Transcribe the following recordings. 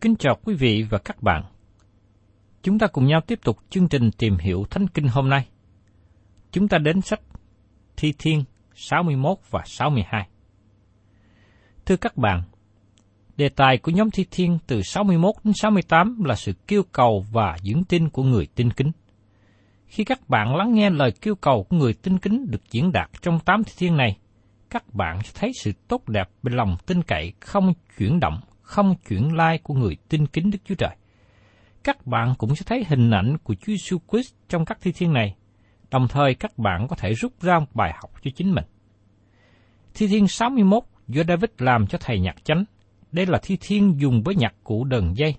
Kính chào quý vị và các bạn. Chúng ta cùng nhau tiếp tục chương trình tìm hiểu Thánh Kinh hôm nay. Chúng ta đến sách Thi Thiên 61 và 62. Thưa các bạn, đề tài của nhóm Thi Thiên từ 61 đến 68 là sự kêu cầu và dưỡng tin của người tin kính. Khi các bạn lắng nghe lời kêu cầu của người tin kính được diễn đạt trong tám Thi Thiên này, các bạn sẽ thấy sự tốt đẹp bên lòng tin cậy không chuyển động, không chuyển lai của người tin kính Đức Chúa Trời. Các bạn cũng sẽ thấy hình ảnh của Chúa Jesus Christ trong các thi thiên này, đồng thời các bạn có thể rút ra một bài học cho chính mình. Thi thiên 61 do David làm cho thầy nhạc chánh. Đây là thi thiên dùng với nhạc cụ đờn dây.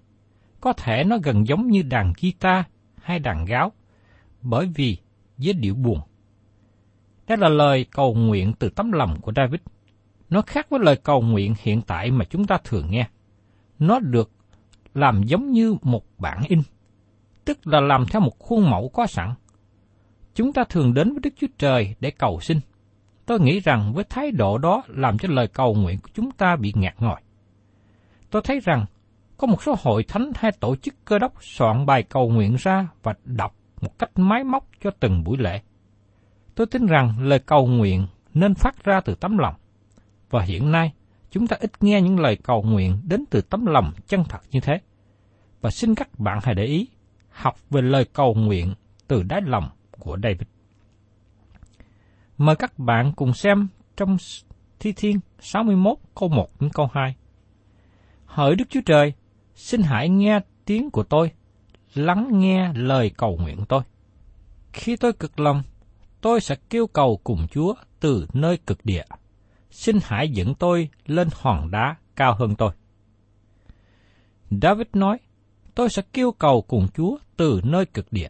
Có thể nó gần giống như đàn guitar hay đàn gáo, bởi vì với điệu buồn. Đây là lời cầu nguyện từ tấm lòng của David. Nó khác với lời cầu nguyện hiện tại mà chúng ta thường nghe. Nó được làm giống như một bản in, tức là làm theo một khuôn mẫu có sẵn. Chúng ta thường đến với Đức Chúa Trời để cầu xin. Tôi nghĩ rằng với thái độ đó làm cho lời cầu nguyện của chúng ta bị ngạt ngòi. Tôi thấy rằng có một số hội thánh hay tổ chức cơ đốc soạn bài cầu nguyện ra và đọc một cách máy móc cho từng buổi lễ. Tôi tin rằng lời cầu nguyện nên phát ra từ tấm lòng. Và hiện nay, chúng ta ít nghe những lời cầu nguyện đến từ tấm lòng chân thật như thế. Và xin các bạn hãy để ý, học về lời cầu nguyện từ đáy lòng của David. Mời các bạn cùng xem trong Thi Thiên 61 câu 1 đến câu 2. Hỡi Đức Chúa Trời, xin hãy nghe tiếng của tôi, lắng nghe lời cầu nguyện tôi. Khi tôi cực lòng, tôi sẽ kêu cầu cùng Chúa từ nơi cực địa. Xin hãy dẫn tôi lên hòn đá cao hơn tôi. David nói, tôi sẽ kêu cầu cùng Chúa từ nơi cực địa.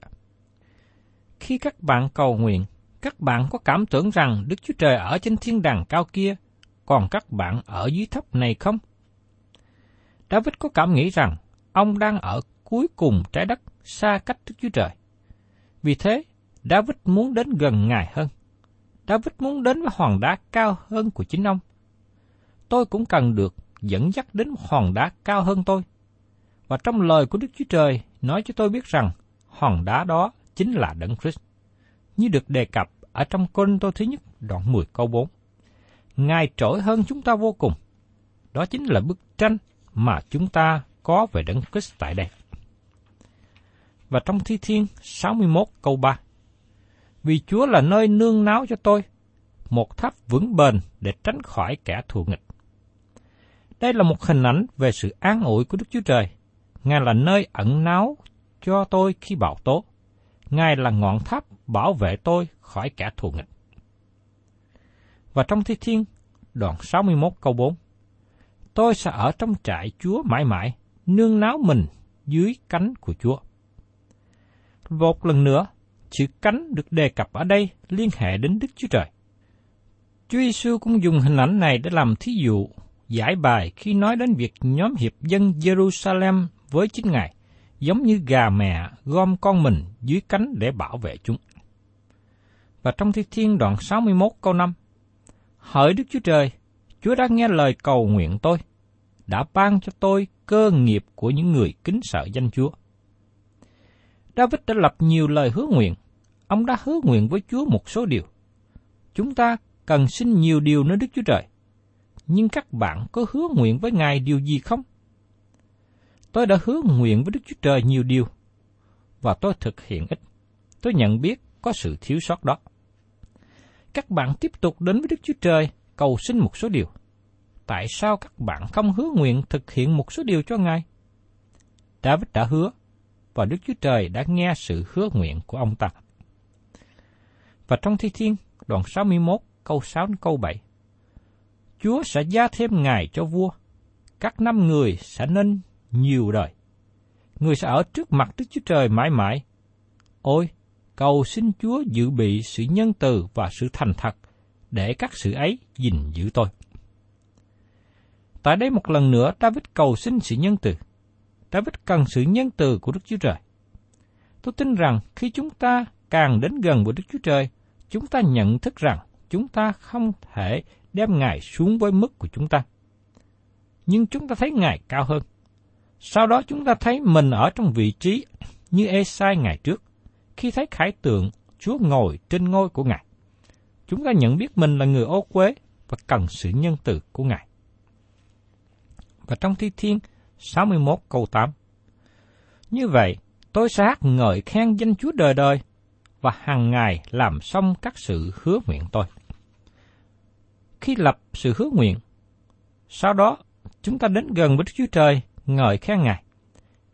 Khi các bạn cầu nguyện, các bạn có cảm tưởng rằng Đức Chúa Trời ở trên thiên đàng cao kia, còn các bạn ở dưới thấp này không? David có cảm nghĩ rằng ông đang ở cuối cùng trái đất xa cách Đức Chúa Trời. Vì thế, David muốn đến gần Ngài hơn. David muốn đến với hòn đá cao hơn của chính ông. Tôi cũng cần được dẫn dắt đến hòn đá cao hơn tôi. Và trong lời của Đức Chúa Trời nói cho tôi biết rằng hòn đá đó chính là Đấng Christ. Như được đề cập ở trong Côn Tô thứ nhất, đoạn 10 câu 4. Ngài trỗi hơn chúng ta vô cùng. Đó chính là bức tranh mà chúng ta có về Đấng Christ tại đây. và trong Thi Thiên 61 câu 3. Vì Chúa là nơi nương náu cho tôi, một tháp vững bền để tránh khỏi kẻ thù nghịch. Đây là một hình ảnh về sự an ủi của Đức Chúa Trời. Ngài là nơi ẩn náu cho tôi khi bão tố. Ngài là ngọn tháp bảo vệ tôi khỏi kẻ thù nghịch. Và trong Thi Thiên, đoạn 61 câu 4, Tôi sẽ ở trong trại Chúa mãi mãi, nương náu mình dưới cánh của Chúa. Một lần nữa, chữ cánh được đề cập ở đây liên hệ đến Đức Chúa Trời. Chúa Giêsu cũng dùng hình ảnh này để làm thí dụ giải bài khi nói đến việc nhóm hiệp dân Jerusalem với chính Ngài, giống như gà mẹ gom con mình dưới cánh để bảo vệ chúng. Và trong Thi Thiên đoạn 61 câu 5, Hỡi Đức Chúa Trời, Chúa đã nghe lời cầu nguyện tôi, đã ban cho tôi cơ nghiệp của những người kính sợ danh Chúa. David đã lập nhiều lời hứa nguyện. Ông đã hứa nguyện với Chúa một số điều. Chúng ta cần xin nhiều điều nơi Đức Chúa Trời. Nhưng các bạn có hứa nguyện với Ngài điều gì không? Tôi đã hứa nguyện với Đức Chúa Trời nhiều điều, và tôi thực hiện ít. Tôi nhận biết có sự thiếu sót đó. Các bạn tiếp tục đến với Đức Chúa Trời cầu xin một số điều. Tại sao các bạn không hứa nguyện thực hiện một số điều cho Ngài? David đã hứa, và Đức Chúa Trời đã nghe sự hứa nguyện của ông ta. Và trong Thi Thiên, đoạn 61, câu 6 đến câu 7. Chúa sẽ gia thêm ngài cho vua, các năm người sẽ nên nhiều đời. Người sẽ ở trước mặt Đức Chúa Trời mãi mãi. Ôi, cầu xin Chúa dự bị sự nhân từ và sự thành thật, để các sự ấy gìn giữ tôi. Tại đây một lần nữa David cầu xin sự nhân từ. David cần sự nhân từ của Đức Chúa Trời. Tôi tin rằng khi chúng ta càng đến gần với Đức Chúa Trời, chúng ta nhận thức rằng chúng ta không thể đem Ngài xuống với mức của chúng ta. Nhưng chúng ta thấy Ngài cao hơn. Sau đó chúng ta thấy mình ở trong vị trí như Esai ngày trước, khi thấy khải tượng Chúa ngồi trên ngôi của Ngài. Chúng ta nhận biết mình là người ô quế và cần sự nhân từ của Ngài. Và trong Thi Thiên 61 câu 8 Như vậy, tôi sẽ hát ngợi khen danh Chúa đời đời và hàng ngày làm xong các sự hứa nguyện tôi. Khi lập sự hứa nguyện, sau đó chúng ta đến gần với Đức Chúa Trời ngợi khen Ngài.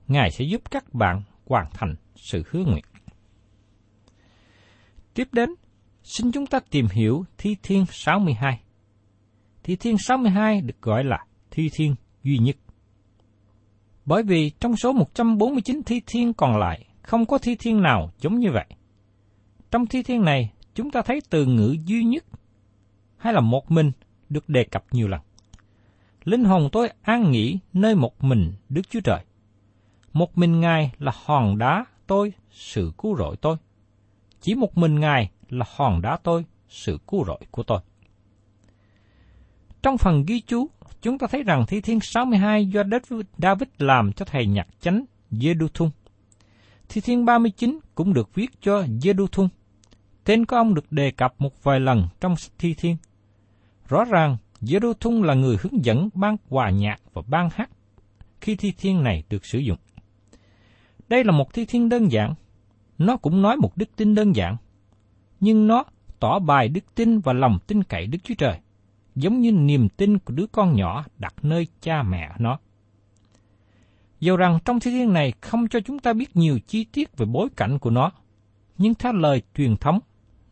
Ngài sẽ giúp các bạn hoàn thành sự hứa nguyện. Tiếp đến, xin chúng ta tìm hiểu Thi Thiên 62. Thi Thiên 62 được gọi là Thi Thiên duy nhất. Bởi vì trong số 149 thi thiên còn lại, không có thi thiên nào giống như vậy. Trong thi thiên này, chúng ta thấy từ ngữ duy nhất hay là một mình được đề cập nhiều lần. Linh hồn tôi an nghỉ nơi một mình Đức Chúa Trời. Một mình Ngài là hòn đá tôi, sự cứu rỗi tôi. Chỉ một mình Ngài là hòn đá tôi, sự cứu rỗi của tôi. Trong phần ghi chú, chúng ta thấy rằng Thi Thiên 62 do David làm cho thầy nhạc chánh Jeduthun. Thi Thiên 39 cũng được viết cho Jeduthun. Tên của ông được đề cập một vài lần trong Thi Thiên. Rõ ràng, Jeduthun là người hướng dẫn ban hòa nhạc và ban hát khi Thi Thiên này được sử dụng. Đây là một Thi Thiên đơn giản. Nó cũng nói một đức tin đơn giản. Nhưng nó tỏ bài đức tin và lòng tin cậy Đức Chúa Trời giống như niềm tin của đứa con nhỏ đặt nơi cha mẹ nó. Dù rằng trong thi thiên này không cho chúng ta biết nhiều chi tiết về bối cảnh của nó, nhưng theo lời truyền thống,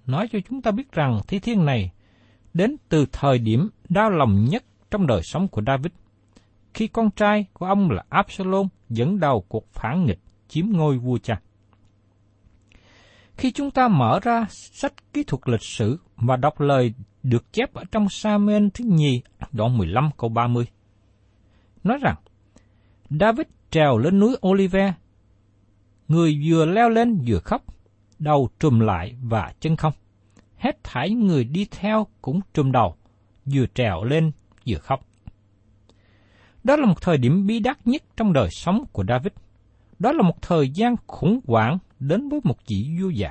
nói cho chúng ta biết rằng thi thiên này đến từ thời điểm đau lòng nhất trong đời sống của David, khi con trai của ông là Absalom dẫn đầu cuộc phản nghịch chiếm ngôi vua cha. Khi chúng ta mở ra sách kỹ thuật lịch sử và đọc lời được chép ở trong Samuel thứ nhì đoạn 15 câu 30. Nói rằng, David trèo lên núi Olive, người vừa leo lên vừa khóc, đầu trùm lại và chân không. Hết thảy người đi theo cũng trùm đầu, vừa trèo lên vừa khóc. Đó là một thời điểm bí đắc nhất trong đời sống của David. Đó là một thời gian khủng hoảng đến với một vị vua già.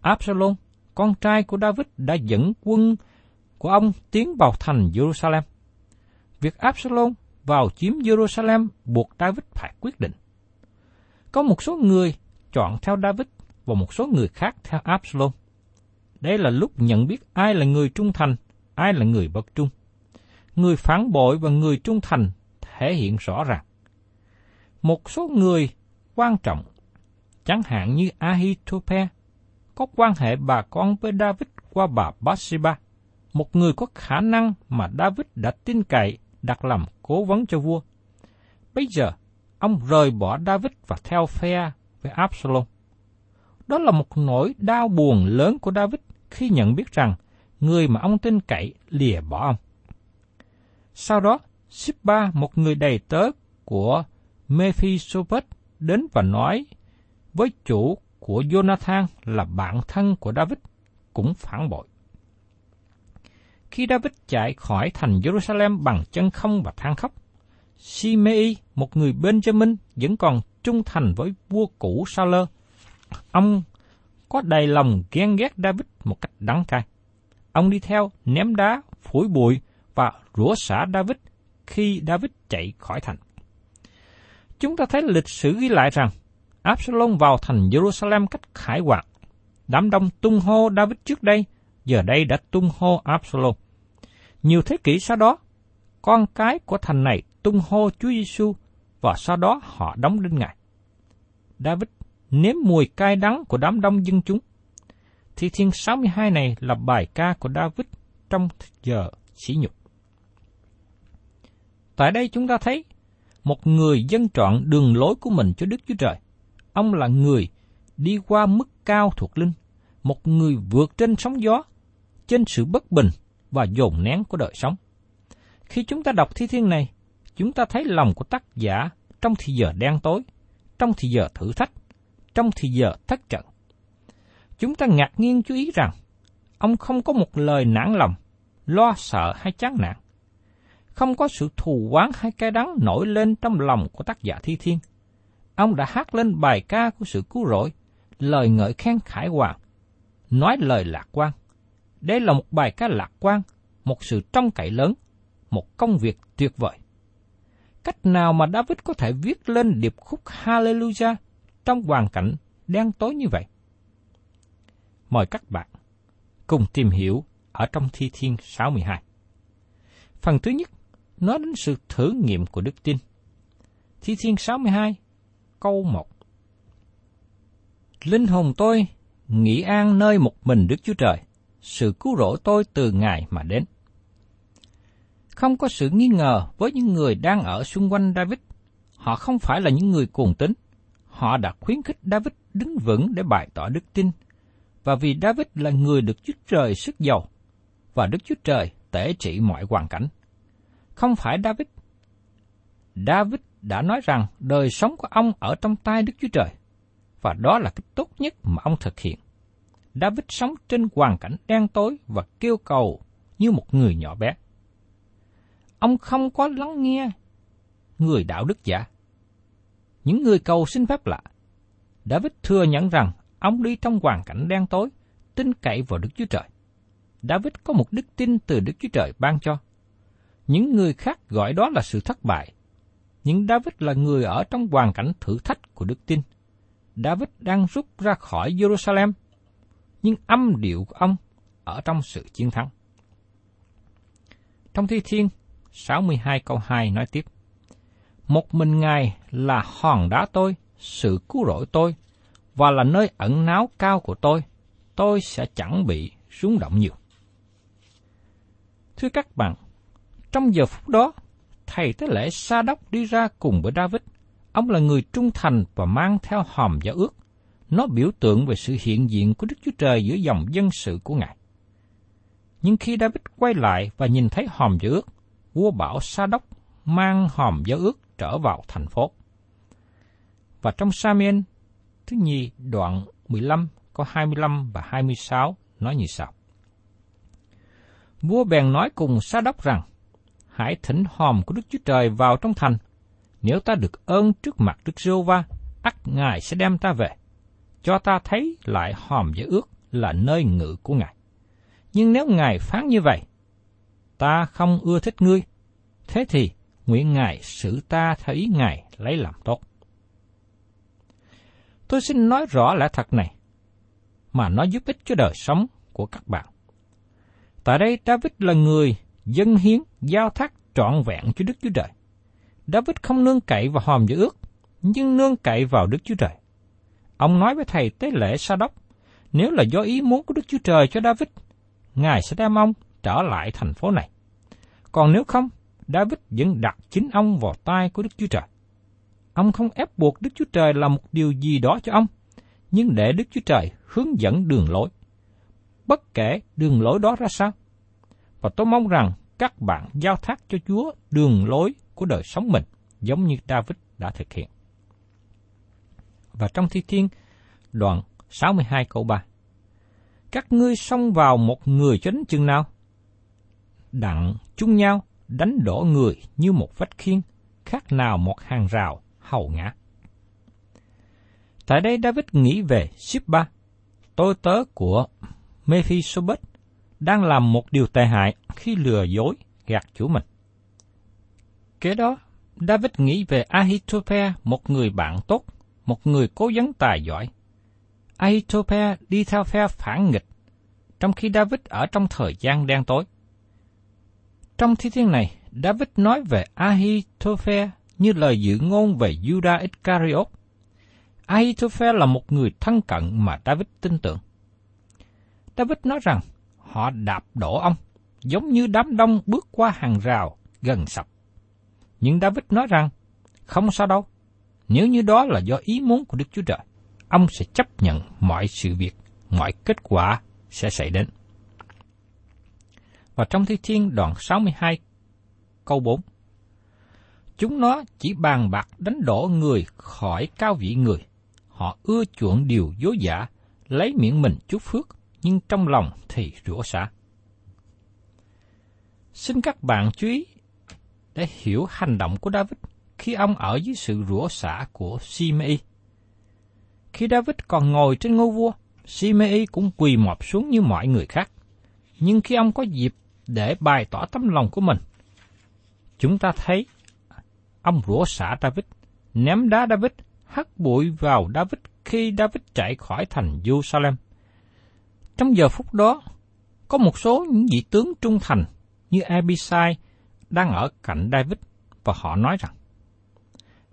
Absalom con trai của David đã dẫn quân của ông tiến vào thành Jerusalem. Việc Absalom vào chiếm Jerusalem buộc David phải quyết định. Có một số người chọn theo David và một số người khác theo Absalom. Đây là lúc nhận biết ai là người trung thành, ai là người bất trung. Người phản bội và người trung thành thể hiện rõ ràng. Một số người quan trọng, chẳng hạn như Ahithope, có quan hệ bà con với David qua bà Bathsheba, một người có khả năng mà David đã tin cậy đặt làm cố vấn cho vua. Bây giờ, ông rời bỏ David và theo phe với Absalom. Đó là một nỗi đau buồn lớn của David khi nhận biết rằng người mà ông tin cậy lìa bỏ ông. Sau đó, Sippa, một người đầy tớ của Mephisopheth, đến và nói với chủ của Jonathan là bạn thân của David, cũng phản bội. Khi David chạy khỏi thành Jerusalem bằng chân không và than khóc, Simei, một người Benjamin, vẫn còn trung thành với vua cũ Saul. Ông có đầy lòng ghen ghét David một cách đắng cay. Ông đi theo, ném đá, phủi bụi và rủa xả David khi David chạy khỏi thành. Chúng ta thấy lịch sử ghi lại rằng Absalom vào thành Jerusalem cách khải hoạt. Đám đông tung hô David trước đây, giờ đây đã tung hô Absalom. Nhiều thế kỷ sau đó, con cái của thành này tung hô Chúa Giêsu và sau đó họ đóng đinh Ngài. David nếm mùi cay đắng của đám đông dân chúng. Thi Thiên 62 này là bài ca của David trong giờ sỉ nhục. Tại đây chúng ta thấy một người dân chọn đường lối của mình cho Đức Chúa Trời. Ông là người đi qua mức cao thuộc linh, một người vượt trên sóng gió, trên sự bất bình và dồn nén của đời sống. Khi chúng ta đọc thi thiên này, chúng ta thấy lòng của tác giả trong thì giờ đen tối, trong thì giờ thử thách, trong thì giờ thất trận. Chúng ta ngạc nhiên chú ý rằng, ông không có một lời nản lòng, lo sợ hay chán nản. Không có sự thù oán hay cay đắng nổi lên trong lòng của tác giả thi thiên. Ông đã hát lên bài ca của sự cứu rỗi, lời ngợi khen khải hoàng, nói lời lạc quan. Đây là một bài ca lạc quan, một sự trông cậy lớn, một công việc tuyệt vời. Cách nào mà David có thể viết lên điệp khúc Hallelujah trong hoàn cảnh đen tối như vậy? Mời các bạn cùng tìm hiểu ở trong Thi Thiên 62. Phần thứ nhất nói đến sự thử nghiệm của đức tin. Thi Thiên 62, câu 1 Linh hồn tôi nghỉ an nơi một mình Đức Chúa Trời, sự cứu rỗi tôi từ Ngài mà đến. Không có sự nghi ngờ với những người đang ở xung quanh David. Họ không phải là những người cuồng tín. Họ đã khuyến khích David đứng vững để bày tỏ đức tin. Và vì David là người được Chúa Trời sức giàu, và Đức Chúa Trời tể trị mọi hoàn cảnh. Không phải David. David đã nói rằng đời sống của ông ở trong tay Đức Chúa Trời, và đó là cái tốt nhất mà ông thực hiện. David sống trên hoàn cảnh đen tối và kêu cầu như một người nhỏ bé. Ông không có lắng nghe người đạo đức giả. Những người cầu xin phép lạ. David thừa nhận rằng ông đi trong hoàn cảnh đen tối, tin cậy vào Đức Chúa Trời. David có một đức tin từ Đức Chúa Trời ban cho. Những người khác gọi đó là sự thất bại. Nhưng David là người ở trong hoàn cảnh thử thách của đức tin. David đang rút ra khỏi Jerusalem, nhưng âm điệu của ông ở trong sự chiến thắng. Trong Thi Thiên 62 câu 2 nói tiếp. Một mình Ngài là hòn đá tôi, sự cứu rỗi tôi, và là nơi ẩn náu cao của tôi, tôi sẽ chẳng bị rung động nhiều. Thưa các bạn, trong giờ phút đó, thầy tế lễ Sa Đốc đi ra cùng với David. Ông là người trung thành và mang theo hòm giao ước. Nó biểu tượng về sự hiện diện của Đức Chúa Trời giữa dòng dân sự của Ngài. Nhưng khi David quay lại và nhìn thấy hòm giao ước, vua bảo Sa Đốc mang hòm giao ước trở vào thành phố. Và trong Samuel thứ nhì đoạn 15 có 25 và 26 nói như sau. Vua bèn nói cùng Sa Đốc rằng, hãy thỉnh hòm của Đức Chúa Trời vào trong thành. Nếu ta được ơn trước mặt Đức giê va ắt Ngài sẽ đem ta về, cho ta thấy lại hòm giải ước là nơi ngự của Ngài. Nhưng nếu Ngài phán như vậy, ta không ưa thích ngươi, thế thì nguyện Ngài xử ta theo ý Ngài lấy làm tốt. Tôi xin nói rõ lẽ thật này, mà nó giúp ích cho đời sống của các bạn. Tại đây David là người dân hiến, giao thác trọn vẹn cho Đức Chúa Trời. David không nương cậy vào hòm giữ ước, nhưng nương cậy vào Đức Chúa Trời. Ông nói với thầy tế lễ sa đốc, nếu là do ý muốn của Đức Chúa Trời cho David, Ngài sẽ đem ông trở lại thành phố này. Còn nếu không, David vẫn đặt chính ông vào tay của Đức Chúa Trời. Ông không ép buộc Đức Chúa Trời làm một điều gì đó cho ông, nhưng để Đức Chúa Trời hướng dẫn đường lối. Bất kể đường lối đó ra sao. Và tôi mong rằng các bạn giao thác cho Chúa đường lối của đời sống mình, giống như David đã thực hiện. Và trong Thi Thiên, đoạn 62 câu 3. Các ngươi xông vào một người cho đến chừng nào? Đặng chung nhau đánh đổ người như một vách khiên, khác nào một hàng rào hầu ngã. Tại đây David nghĩ về Shipba, tôi tớ của Mephisobet, đang làm một điều tệ hại khi lừa dối gạt chủ mình. Kế đó, David nghĩ về Ahithophel, một người bạn tốt, một người cố vấn tài giỏi. Ahithophel đi theo phe phản nghịch, trong khi David ở trong thời gian đen tối. Trong thi thiên này, David nói về Ahithophel như lời dự ngôn về Judah Iscariot. Ahithophel là một người thân cận mà David tin tưởng. David nói rằng họ đạp đổ ông, giống như đám đông bước qua hàng rào gần sập. Nhưng David nói rằng, không sao đâu, nếu như đó là do ý muốn của Đức Chúa Trời, ông sẽ chấp nhận mọi sự việc, mọi kết quả sẽ xảy đến. Và trong Thi Thiên đoạn 62 câu 4 Chúng nó chỉ bàn bạc đánh đổ người khỏi cao vị người. Họ ưa chuộng điều dối giả, lấy miệng mình chúc phước, nhưng trong lòng thì rủa xả. Xin các bạn chú ý để hiểu hành động của David khi ông ở dưới sự rủa xả của Simei. Khi David còn ngồi trên ngôi vua, Simei cũng quỳ mọp xuống như mọi người khác. Nhưng khi ông có dịp để bày tỏ tấm lòng của mình, chúng ta thấy ông rủa xả David, ném đá David, hất bụi vào David khi David chạy khỏi thành Jerusalem. Trong giờ phút đó, có một số những vị tướng trung thành như Abisai đang ở cạnh David và họ nói rằng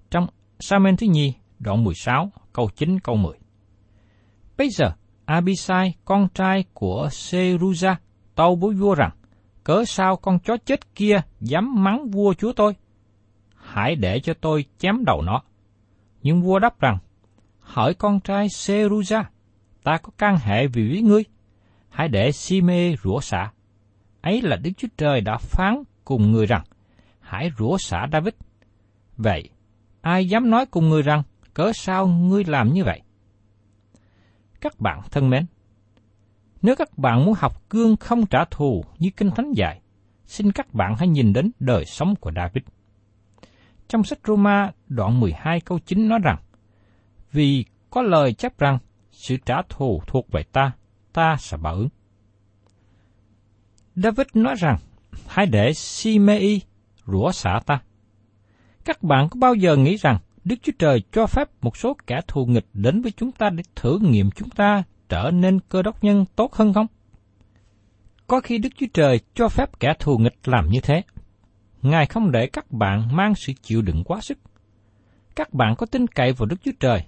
trong Samuel thứ nhì, đoạn 16, câu 9, câu 10. Bây giờ, Abisai, con trai của Seruza, tâu với vua rằng, cớ sao con chó chết kia dám mắng vua chúa tôi? Hãy để cho tôi chém đầu nó. Nhưng vua đáp rằng, hỏi con trai Seruza, ta có can hệ vì với ngươi. Hãy để Sime rủa xả. Ấy là Đức Chúa Trời đã phán cùng người rằng, hãy rủa xả David. Vậy, ai dám nói cùng người rằng, cớ sao ngươi làm như vậy? Các bạn thân mến, nếu các bạn muốn học cương không trả thù như Kinh Thánh dạy, xin các bạn hãy nhìn đến đời sống của David. Trong sách Roma đoạn 12 câu 9 nói rằng, Vì có lời chấp rằng, sự trả thù thuộc về ta, ta sẽ báo ứng. David nói rằng, hãy để Simei rủa xả ta. Các bạn có bao giờ nghĩ rằng Đức Chúa Trời cho phép một số kẻ thù nghịch đến với chúng ta để thử nghiệm chúng ta trở nên cơ đốc nhân tốt hơn không? Có khi Đức Chúa Trời cho phép kẻ thù nghịch làm như thế. Ngài không để các bạn mang sự chịu đựng quá sức. Các bạn có tin cậy vào Đức Chúa Trời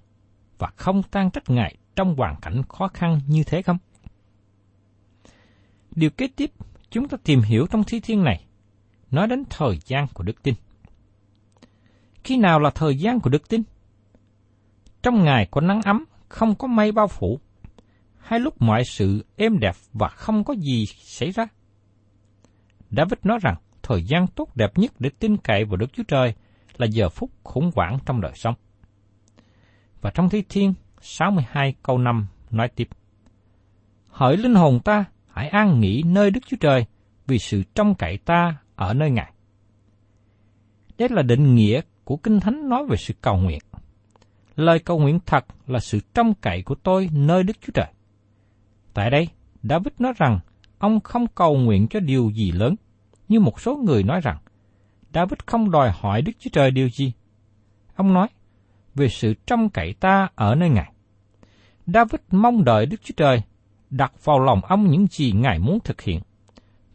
và không tan trách Ngài trong hoàn cảnh khó khăn như thế không? Điều kế tiếp chúng ta tìm hiểu trong thi thiên này nói đến thời gian của đức tin. Khi nào là thời gian của đức tin? Trong ngày có nắng ấm, không có mây bao phủ, hay lúc mọi sự êm đẹp và không có gì xảy ra? David nói rằng thời gian tốt đẹp nhất để tin cậy vào Đức Chúa Trời là giờ phút khủng hoảng trong đời sống. Và trong Thi Thiên 62 câu 5 nói tiếp. Hỡi linh hồn ta, hãy an nghỉ nơi Đức Chúa Trời vì sự trông cậy ta ở nơi Ngài. Đây là định nghĩa của Kinh Thánh nói về sự cầu nguyện. Lời cầu nguyện thật là sự trông cậy của tôi nơi Đức Chúa Trời. Tại đây, David nói rằng ông không cầu nguyện cho điều gì lớn, như một số người nói rằng David không đòi hỏi Đức Chúa Trời điều gì. Ông nói, về sự trông cậy ta ở nơi Ngài. David mong đợi Đức Chúa Trời đặt vào lòng ông những gì Ngài muốn thực hiện.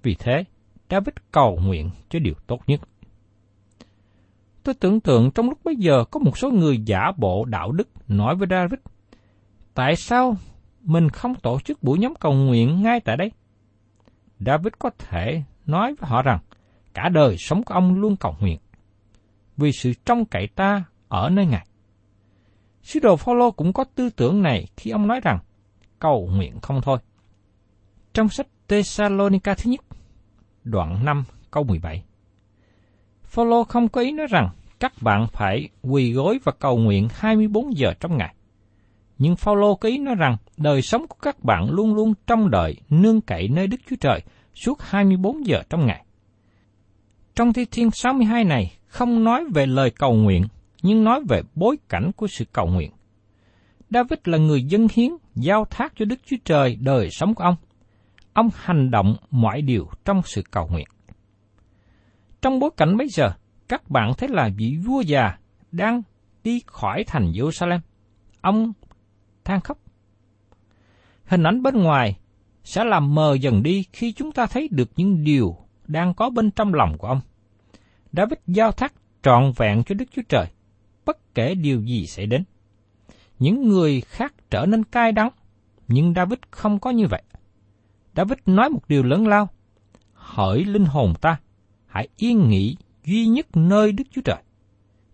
Vì thế, David cầu nguyện cho điều tốt nhất. Tôi tưởng tượng trong lúc bấy giờ có một số người giả bộ đạo đức nói với David, tại sao mình không tổ chức buổi nhóm cầu nguyện ngay tại đây? David có thể nói với họ rằng, cả đời sống của ông luôn cầu nguyện, vì sự trông cậy ta ở nơi Ngài. Sứ đồ Phaolô cũng có tư tưởng này khi ông nói rằng, cầu nguyện không thôi. Trong sách Thessalonica thứ nhất, đoạn 5 câu 17. Phaolô không có ý nói rằng các bạn phải quỳ gối và cầu nguyện 24 giờ trong ngày. Nhưng Phaolô có ý nói rằng đời sống của các bạn luôn luôn trong đợi nương cậy nơi Đức Chúa Trời suốt 24 giờ trong ngày. Trong Thi Thiên 62 này không nói về lời cầu nguyện, nhưng nói về bối cảnh của sự cầu nguyện. David là người dân hiến, giao thác cho Đức Chúa Trời đời sống của ông. Ông hành động mọi điều trong sự cầu nguyện. Trong bối cảnh bây giờ, các bạn thấy là vị vua già đang đi khỏi thành Jerusalem. Ông than khóc. Hình ảnh bên ngoài sẽ làm mờ dần đi khi chúng ta thấy được những điều đang có bên trong lòng của ông. David giao thác trọn vẹn cho Đức Chúa Trời, bất kể điều gì xảy đến. Những người khác trở nên cay đắng, nhưng David không có như vậy. David nói một điều lớn lao, hỡi linh hồn ta, hãy yên nghỉ duy nhất nơi Đức Chúa Trời,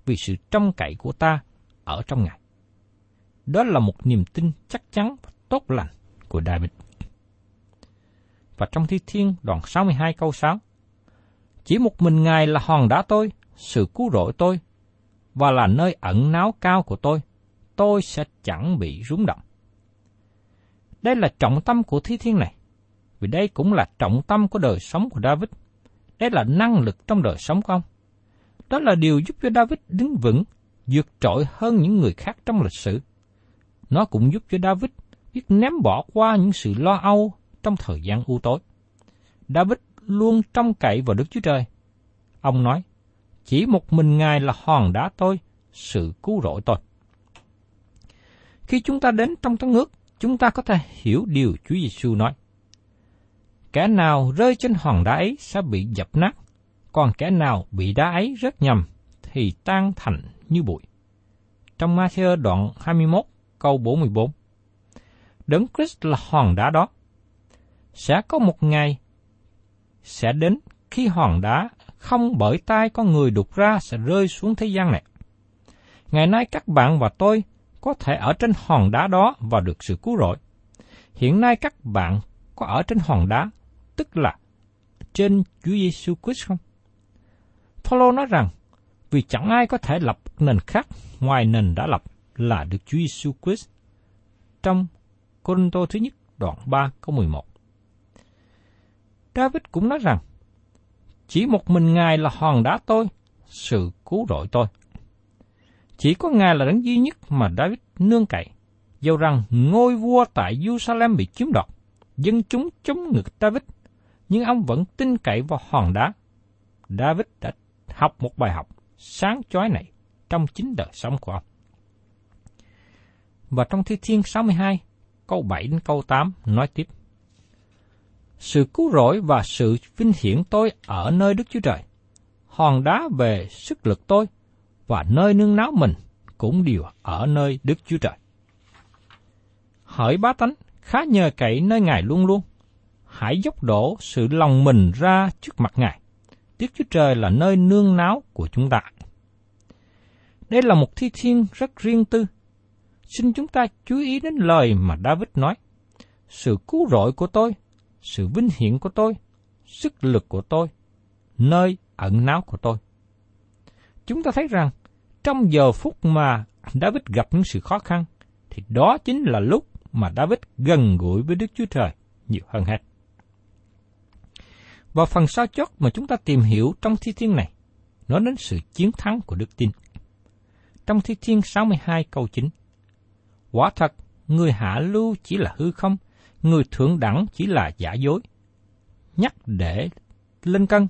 vì sự trông cậy của ta ở trong Ngài. Đó là một niềm tin chắc chắn và tốt lành của David. Và trong Thi Thiên đoạn 62 câu 6, Chỉ một mình Ngài là hòn đá tôi, sự cứu rỗi tôi, và là nơi ẩn náu cao của tôi, tôi sẽ chẳng bị rúng động. Đây là trọng tâm của Thi Thiên này, vì đây cũng là trọng tâm của đời sống của David. Đây là năng lực trong đời sống của ông. Đó là điều giúp cho David đứng vững, vượt trội hơn những người khác trong lịch sử. Nó cũng giúp cho David biết ném bỏ qua những sự lo âu trong thời gian u tối. David luôn trông cậy vào Đức Chúa Trời. Ông nói, chỉ một mình Ngài là hòn đá tôi, sự cứu rỗi tôi. Khi chúng ta đến trong thánh ước, chúng ta có thể hiểu điều Chúa Giêsu nói. Kẻ nào rơi trên hòn đá ấy sẽ bị dập nát, còn kẻ nào bị đá ấy rớt nhầm thì tan thành như bụi. Trong Matthew đoạn 21 câu 44 Đấng Christ là hòn đá đó. Sẽ có một ngày sẽ đến khi hòn đá không bởi tay con người đục ra sẽ rơi xuống thế gian này. Ngày nay các bạn và tôi có thể ở trên hòn đá đó và được sự cứu rỗi. Hiện nay các bạn có ở trên hòn đá, tức là trên Chúa Giêsu Christ không? Paulo nói rằng, vì chẳng ai có thể lập nền khác ngoài nền đã lập là được Chúa Giêsu Christ. Trong Corinto thứ nhất đoạn 3 câu 11. David cũng nói rằng, chỉ một mình Ngài là hòn đá tôi, sự cứu rỗi tôi. Chỉ có Ngài là đấng duy nhất mà David nương cậy. Dầu rằng ngôi vua tại Jerusalem bị chiếm đoạt, dân chúng chống ngược David, nhưng ông vẫn tin cậy vào hòn đá. David đã học một bài học sáng chói này trong chính đời sống của ông. Và trong Thi Thiên 62, câu 7 đến câu 8 nói tiếp. Sự cứu rỗi và sự vinh hiển tôi ở nơi Đức Chúa Trời. Hòn đá về sức lực tôi và nơi nương náu mình cũng đều ở nơi Đức Chúa Trời. Hỡi bá tánh, khá nhờ cậy nơi Ngài luôn luôn. Hãy dốc đổ sự lòng mình ra trước mặt Ngài. Đức Chúa Trời là nơi nương náu của chúng ta. Đây là một thi thiên rất riêng tư. Xin chúng ta chú ý đến lời mà David nói. Sự cứu rỗi của tôi, sự vinh hiển của tôi, sức lực của tôi, nơi ẩn náu của tôi. Chúng ta thấy rằng trong giờ phút mà David gặp những sự khó khăn, thì đó chính là lúc mà David gần gũi với Đức Chúa Trời nhiều hơn hết. Và phần sau chót mà chúng ta tìm hiểu trong thi thiên này, nói đến sự chiến thắng của đức tin. Trong thi thiên 62 câu 9, Quả thật, người hạ lưu chỉ là hư không, người thượng đẳng chỉ là giả dối. Nhắc để lên cân,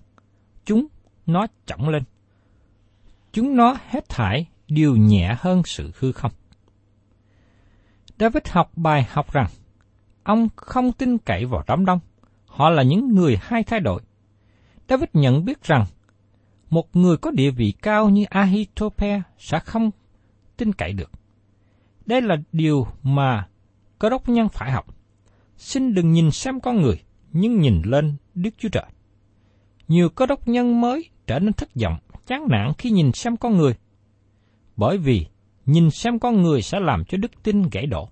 chúng nó trọng lên chúng nó hết thải đều nhẹ hơn sự hư không. David học bài học rằng ông không tin cậy vào đám đông. Họ là những người hay thay đổi. David nhận biết rằng một người có địa vị cao như Ahithophel sẽ không tin cậy được. Đây là điều mà cơ đốc nhân phải học. Xin đừng nhìn xem con người, nhưng nhìn lên Đức Chúa Trời. Nhiều cơ đốc nhân mới trở nên thất vọng, chán nản khi nhìn xem con người. Bởi vì nhìn xem con người sẽ làm cho đức tin gãy đổ.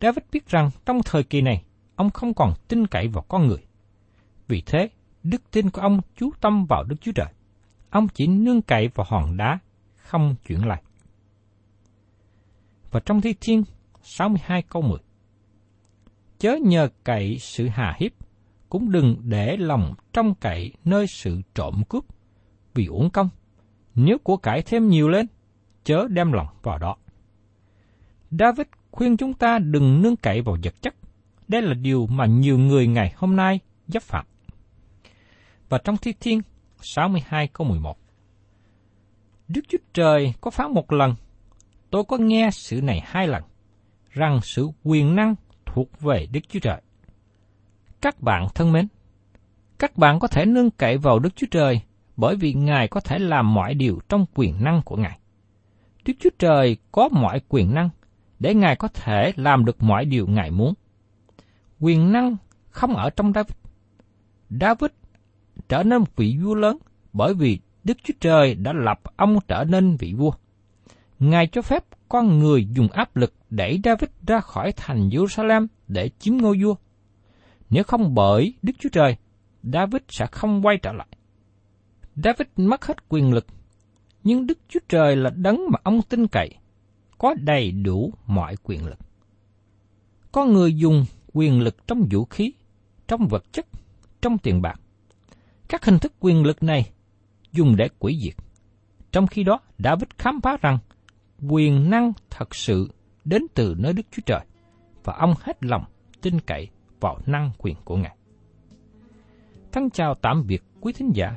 David biết rằng trong thời kỳ này, ông không còn tin cậy vào con người. Vì thế, đức tin của ông chú tâm vào Đức Chúa Trời. Ông chỉ nương cậy vào hòn đá, không chuyển lại. Và trong Thi Thiên 62 câu 10 Chớ nhờ cậy sự hà hiếp, cũng đừng để lòng trong cậy nơi sự trộm cướp, vì uổng công. Nếu của cải thêm nhiều lên, chớ đem lòng vào đó. David khuyên chúng ta đừng nương cậy vào vật chất. Đây là điều mà nhiều người ngày hôm nay dấp phạm. Và trong Thi Thiên 62 câu 11 Đức Chúa Trời có phán một lần, tôi có nghe sự này hai lần, rằng sự quyền năng thuộc về Đức Chúa Trời. Các bạn thân mến, các bạn có thể nương cậy vào Đức Chúa Trời bởi vì Ngài có thể làm mọi điều trong quyền năng của Ngài. Đức Chúa Trời có mọi quyền năng để Ngài có thể làm được mọi điều Ngài muốn. Quyền năng không ở trong David. David trở nên một vị vua lớn bởi vì Đức Chúa Trời đã lập ông trở nên vị vua. Ngài cho phép con người dùng áp lực đẩy David ra khỏi thành Jerusalem để chiếm ngôi vua. Nếu không bởi Đức Chúa Trời, David sẽ không quay trở lại. David mất hết quyền lực, nhưng Đức Chúa Trời là đấng mà ông tin cậy, có đầy đủ mọi quyền lực. Có người dùng quyền lực trong vũ khí, trong vật chất, trong tiền bạc. Các hình thức quyền lực này dùng để quỷ diệt. Trong khi đó, David khám phá rằng quyền năng thật sự đến từ nơi Đức Chúa Trời, và ông hết lòng tin cậy vào năng quyền của Ngài. Thân chào tạm biệt quý thính giả,